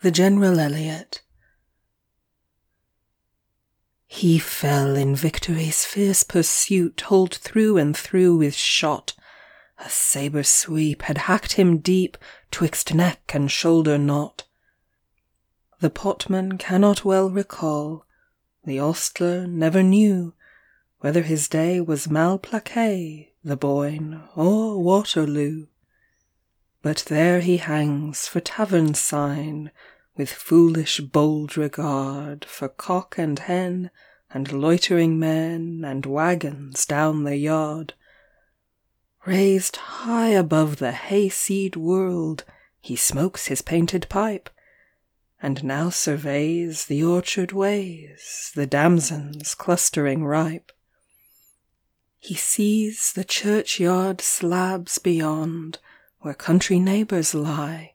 THE GENERAL ELIOT He fell in victory's fierce pursuit Holed through and through with shot; A sabre sweep had hacked him deep 'Twixt neck and shoulder knot. The potman cannot well recall, The ostler never knew, Whether his day was Malplaquet, The Boyne, or Waterloo. But there he hangs for tavern sign, With foolish bold regard For cock and hen, and loitering men, And waggons down the yard. Raised high above the hayseed world, He smokes his painted pipe, And now surveys the orchard ways, The damsons clustering ripe. He sees the churchyard slabs beyond, Where country neighbours lie,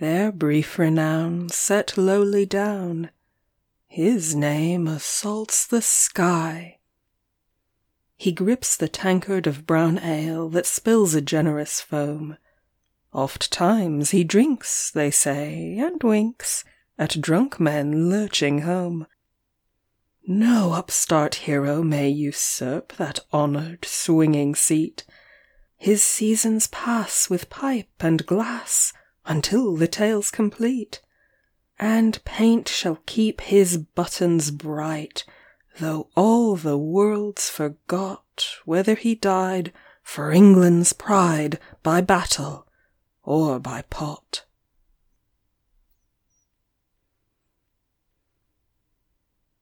Their brief renown set lowly down; His name assaults the sky. He grips the tankard of brown ale That spills a generous foam; Oft times he drinks, they say, and winks At drunk men lurching home. No upstart hero may usurp That honoured, swinging seat; His seasons pass with pipe and glass Until the tale's complete. And paint shall keep his buttons bright, Though all the world's forgot Whether he died for England's pride By battle or by pot.